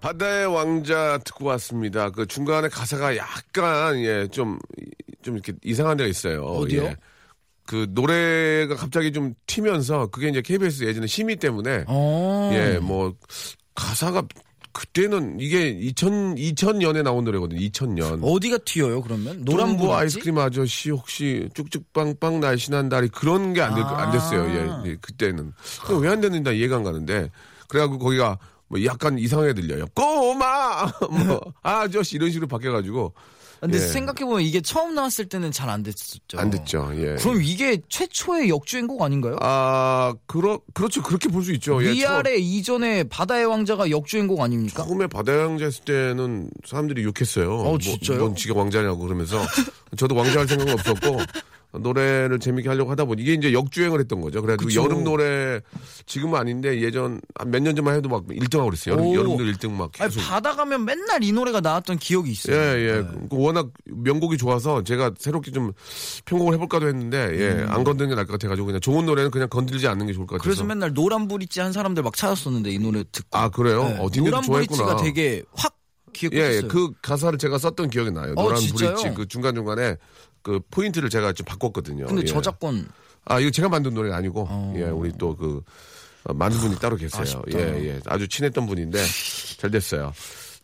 바다의 왕자 듣고 왔습니다. 그 중간에 가사가 약간 예 좀 좀 이렇게 이상한 데가 있어요. 어디요? 예. 그 노래가 갑자기 좀 튀면서 그게 이제 KBS 예전에 심의 때문에 어. 예뭐 가사가 그때는 이게 2000 2000년에 나온 노래거든요. 2000년. 어디가 튀어요 그러면? 노란 부부 아이스크림 아저씨 혹시 쭉쭉빵빵 날씬한 다리 그런 게안 아. 됐어요. 예, 예, 그때는 왜 안 됐는지 나 이해가 안 가는데 그래갖고 거기가 뭐 약간 이상하게 들려요. 꼬마 (laughs) 뭐 아저씨 이런 식으로 바뀌어가지고 근데 예. 생각해보면 이게 처음 나왔을 때는 잘 안 됐었죠. 안 됐죠. 예. 그럼 이게 최초의 역주행곡 아닌가요? 아 그러 그렇죠 그렇게 볼 수 있죠. 예, 위아래 이전에 바다의 왕자가 역주행곡 아닙니까? 처음에 바다왕자 했을 때는 사람들이 욕했어요. 어, 진짜요? 뭐, 넌 지가 왕자냐고 그러면서 저도 왕자 할 생각은 없었고 노래를 재밌게 하려고 하다 보니 이게 이제 역주행을 했던 거죠. 그래가지고 그쵸. 여름 노래 지금은 아닌데 예전 몇 년 전만 해도 막 1등하고 그랬어요. 여름, 오. 여름도 1등 막 아니, 계속. 바다 가면 맨날 이 노래가 나왔던 기억이 있어요. 예, 예. 그 워낙 명곡이 좋아서 제가 새롭게 좀 편곡을 해볼까도 했는데, 예, 안 건드는 게 나을 것 같아가지고 그냥 좋은 노래는 그냥 건들지 않는 게 좋을 것 같아서. 음. 그래서 맨날 노란 브릿지 한 사람들 막 찾았었는데 이 노래 듣고. 아, 그래요? 네. 어, 노란. 브릿지가 되게 확. 예, 예, 그 가사를 제가 썼던 기억이 나요. 어, 노란 진짜요? 브릿지 그 중간 중간에 그 포인트를 제가 좀 바꿨거든요. 근데 예. 저작권 아 이거 제가 만든 노래가 아니고 어. 예 우리 또 그 만든 분이 따로 계세요. 아쉽다. 예 예. 아주 친했던 분인데 잘 됐어요.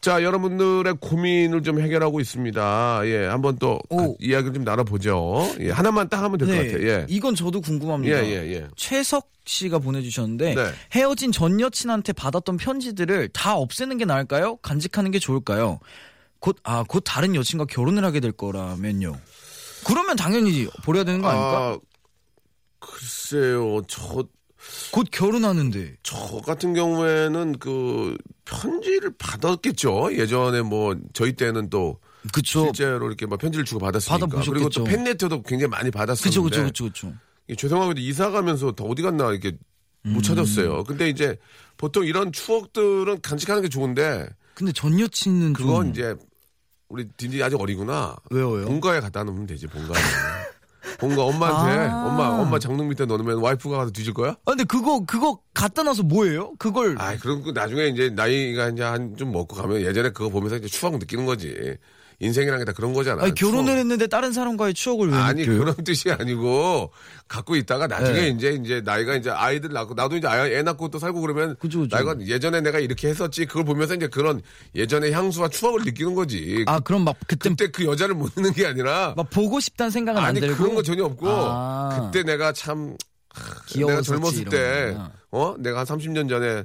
자 여러분들의 고민을 좀 해결하고 있습니다. 예 한번 또 오. 그 이야기를 좀 나눠보죠. 예 하나만 딱 하면 될것 같아요. 예. 네. 이건 저도 궁금합니다. 예, 예, 예. 최석 씨가 보내주셨는데 네. 헤어진 전 여친한테 받았던 편지들을 다 없애는 게 나을까요? 간직하는 게 좋을까요? 곧 아 곧 다른 여친과 결혼을 하게 될 거라면요. 그러면 당연히 버려야 되는 거 아닙니까? 아 글쎄요 저 곧 결혼하는데 저 같은 경우에는 그 편지를 받았겠죠. 예전에 뭐 저희 때는 또 그쵸 실제로 이렇게 막 편지를 주고 받았으니까. 받아보셨겠죠. 그리고 또 팬레터도 굉장히 많이 받았었는데. 그쵸 그쵸 그쵸 그쵸. 이 죄송하게도 이사 가면서 다 어디 갔나 이렇게 못 찾았어요. 근데 이제 보통 이런 추억들은 간직하는 게 좋은데 근데 전 여친은 그건 좀 이제 우리 딘디 아직 어리구나. 왜요 왜요? 본가에 갖다 놓으면 되지 본가에. (laughs) 본가 엄마한테 아. 엄마 엄마 장롱 밑에 넣으면 와이프가 가서 뒤질 거야? 아 근데 그거 그거 갖다 놔서 뭐예요? 그걸 아, 그럼 그 나중에 이제 나이가 이제 한 좀 먹고 가면 예전에 그거 보면서 이제 추억 느끼는 거지. 인생이라는 게다 그런 거잖아. 아니, 결혼을 추억. 했는데 다른 사람과의 추억을 왜 아니 느껴요? 그런 뜻이 아니고 갖고 있다가 나중에 네. 이제 이제 나이가 이제 아이들 낳고 나도 이제 애 낳고 또 살고 그러면 그죠, 그죠. 나이가 예전에 내가 이렇게 했었지 그걸 보면서 이제 그런 예전의 향수와 추억을 느끼는 거지. 아 그럼 막 그때 그때 그 여자를 못 넣는 게 아니라 막 보고 싶다는 생각은 아니 안 들고 그런 거 전혀 없고 아. 그때 내가 참 내가 젊었을 때. 어, 내가 한 30년 전에,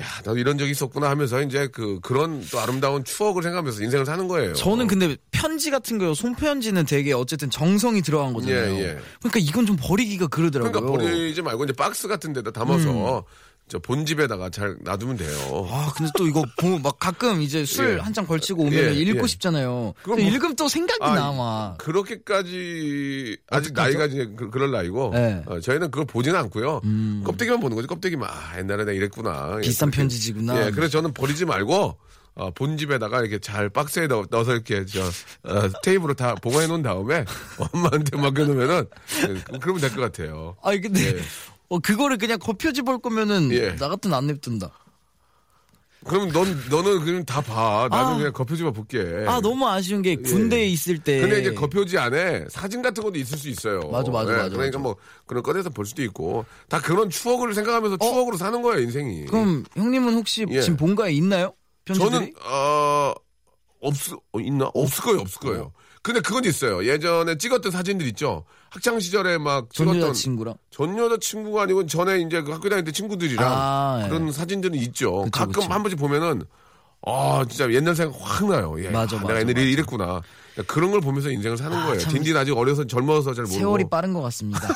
야, 나도 이런 적이 있었구나 하면서 이제 그, 그런 또 아름다운 추억을 생각하면서 인생을 사는 거예요. 저는 근데 편지 같은 거요. 손편지는 되게 어쨌든 정성이 들어간 거잖아요. 예, 예. 그러니까 이건 좀 버리기가 그러더라고요. 그러니까 버리지 말고 이제 박스 같은 데다 담아서 저 본집에다가 잘 놔두면 돼요. 아, 근데 또 이거 보- 막 가끔 이제 술 예. 한잔 걸치고 오면 예, 읽고 예. 싶잖아요. 뭐- 읽으면 또 생각이 아, 남아. 그렇게까지 아직 어떡하죠? 나이가 이제 그, 럴 나이고 네. 어, 저희는 그걸 보지는 않고요. 껍데기만 보는 거지. 껍데기만 아, 옛날에 내가 이랬구나. 예, 비싼. 편지지구나. 예, 그래서 저는 버리지 말고 어, 본집에다가 이렇게 잘 박스에 넣, 어서 이렇게 저 어, 테이프로 다 보관해 놓은 다음에 (laughs) 엄마한테 맡겨놓으면은 예, 그러면 될 것 같아요. 아니 근데 예. 어, 그거를 그냥 겉표지 볼 거면은 예. 나 같은 안 냅둔다. 그럼 넌 너는 그냥 다 봐. 나는 아. 그냥 겉표지만 볼게. 아 너무 아쉬운 게 군대에 있을 때. 예. 근데 이제 겉표지 안에 사진 같은 것도 있을 수 있어요. 맞아, 맞아, 예, 맞아, 그러니까 맞아. 뭐 그런 꺼내서 볼 수도 있고 다 그런 추억을 생각하면서 추억으로 사는 거예요 인생이. 어? 그럼 형님은 혹시 예. 지금 본가에 있나요? 편지들이? 저는 어 없, 어, 있나? 없을 거예요, 없을 거예요. 근데 그건 있어요. 예전에 찍었던 사진들 있죠. 학창 시절에 막전 찍었던 여자친구랑? 전 여자친구가 아니고 전에 이제 그 학교 다닐 때 친구들이랑 아, 예. 그런 사진들은 있죠. 그쵸, 가끔 그쵸. 한 번씩 보면은 아 진짜 옛날 생각 확 나요. 예. 맞아, 아, 맞아, 내가 옛날에. 이랬구나. 그런 걸 보면서 인생을 사는 거예요. 참. 딘딘 아직 어려서 젊어서 잘 모르고. 세월이 빠른 것 같습니다.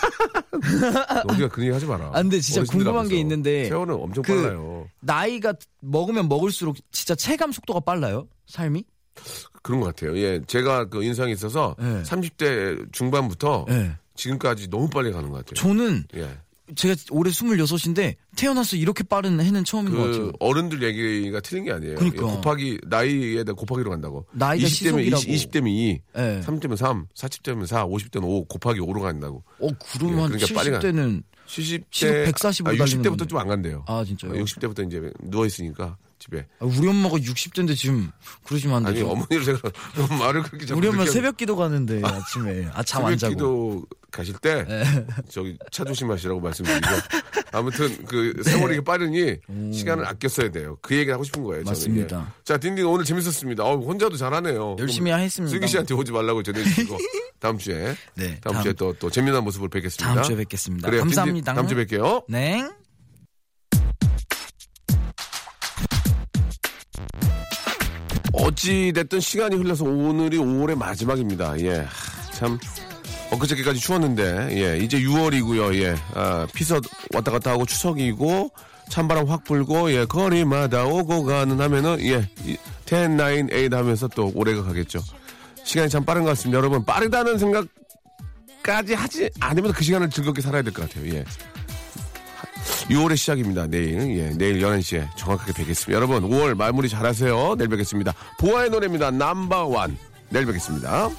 (laughs) 어디가 그런 얘기 하지 마라. 아, 근데 진짜 궁금한 게 앞에서. 있는데 세월은 엄청 그 빨라요. 나이가 먹으면 먹을수록 진짜 체감 속도가 빨라요? 삶이? 그런 것 같아요. 예, 제가 그 인상이 있어서 네. 30대 중반부터 네. 지금까지 너무 빨리 가는 것 같아요. 저는 예. 제가 올해 26인데 태어나서 이렇게 빠른 해는 처음인 것 같아요. 그 어른들 얘기가 틀린 게 아니에요. 그러니까. 예, 곱하기 나이에 대해 곱하기로 간다고. 나이가 20대면 시속이라고. 20, 20대면 2, 예. 30대면 3, 40대면 4, 50대는 5 곱하기 5로 간다고. 어, 그러면 한 그러니까 빨리 가- 70대는 70대 시속 140 으로 아, 달리는 60대부터 건데. 좀안 간대요. 아, 진짜요? 60대부터 이제 누워 있으니까 집에. 아, 우리 엄마가 60대인데 지금 그러시면 안 아니 되죠. 어머니를 제가 (laughs) 말을 그렇게 우리 엄마 그렇게 새벽 기도 가는데 아침에 아잠안 새벽 자고. 기도 가실 때 예. 저기 차 조심하시라고 말씀드리고 아무튼 그 세월이 빠르니 시간을 아껴 써야 돼요. 그 얘기 하고 싶은 거예요. 저는. 맞습니다. 예. 자 딘딘 오늘 재밌었습니다. 어, 혼자도 잘하네요. 열심히 하겠습니다. 슬기 씨한테 오지 말라고 전해주시고 (laughs) 다음 주에 네, 다음, 다음- 주에 또또 재미난 모습을 뵙겠습니다. 다음 주에 뵙겠습니다. 그래요, 딘딘, 감사합니다. 다음 주에 뵐게요. 네. 어찌 됐든 시간이 흘러서 오늘이 5월의 마지막입니다. 예, 하, 참 엊그저께까지 추웠는데 예, 이제 6월이고요. 예, 아, 피서 왔다 갔다 하고 추석이고 찬바람 확 불고 예, 거리마다 오고 가는 하면은 예, 10, 9, 8 하면서 또 올해가 가겠죠. 시간이 참 빠른 것 같습니다. 여러분 빠르다는 생각까지 하지 않으면 그 시간을 즐겁게 살아야 될 것 같아요. 예. 6월의 시작입니다. 내일, 예, 내일 11시에 정확하게 뵙겠습니다. 여러분, 5월 마무리 잘하세요. 내일 뵙겠습니다. 보아의 노래입니다. 넘버원. 내일 뵙겠습니다.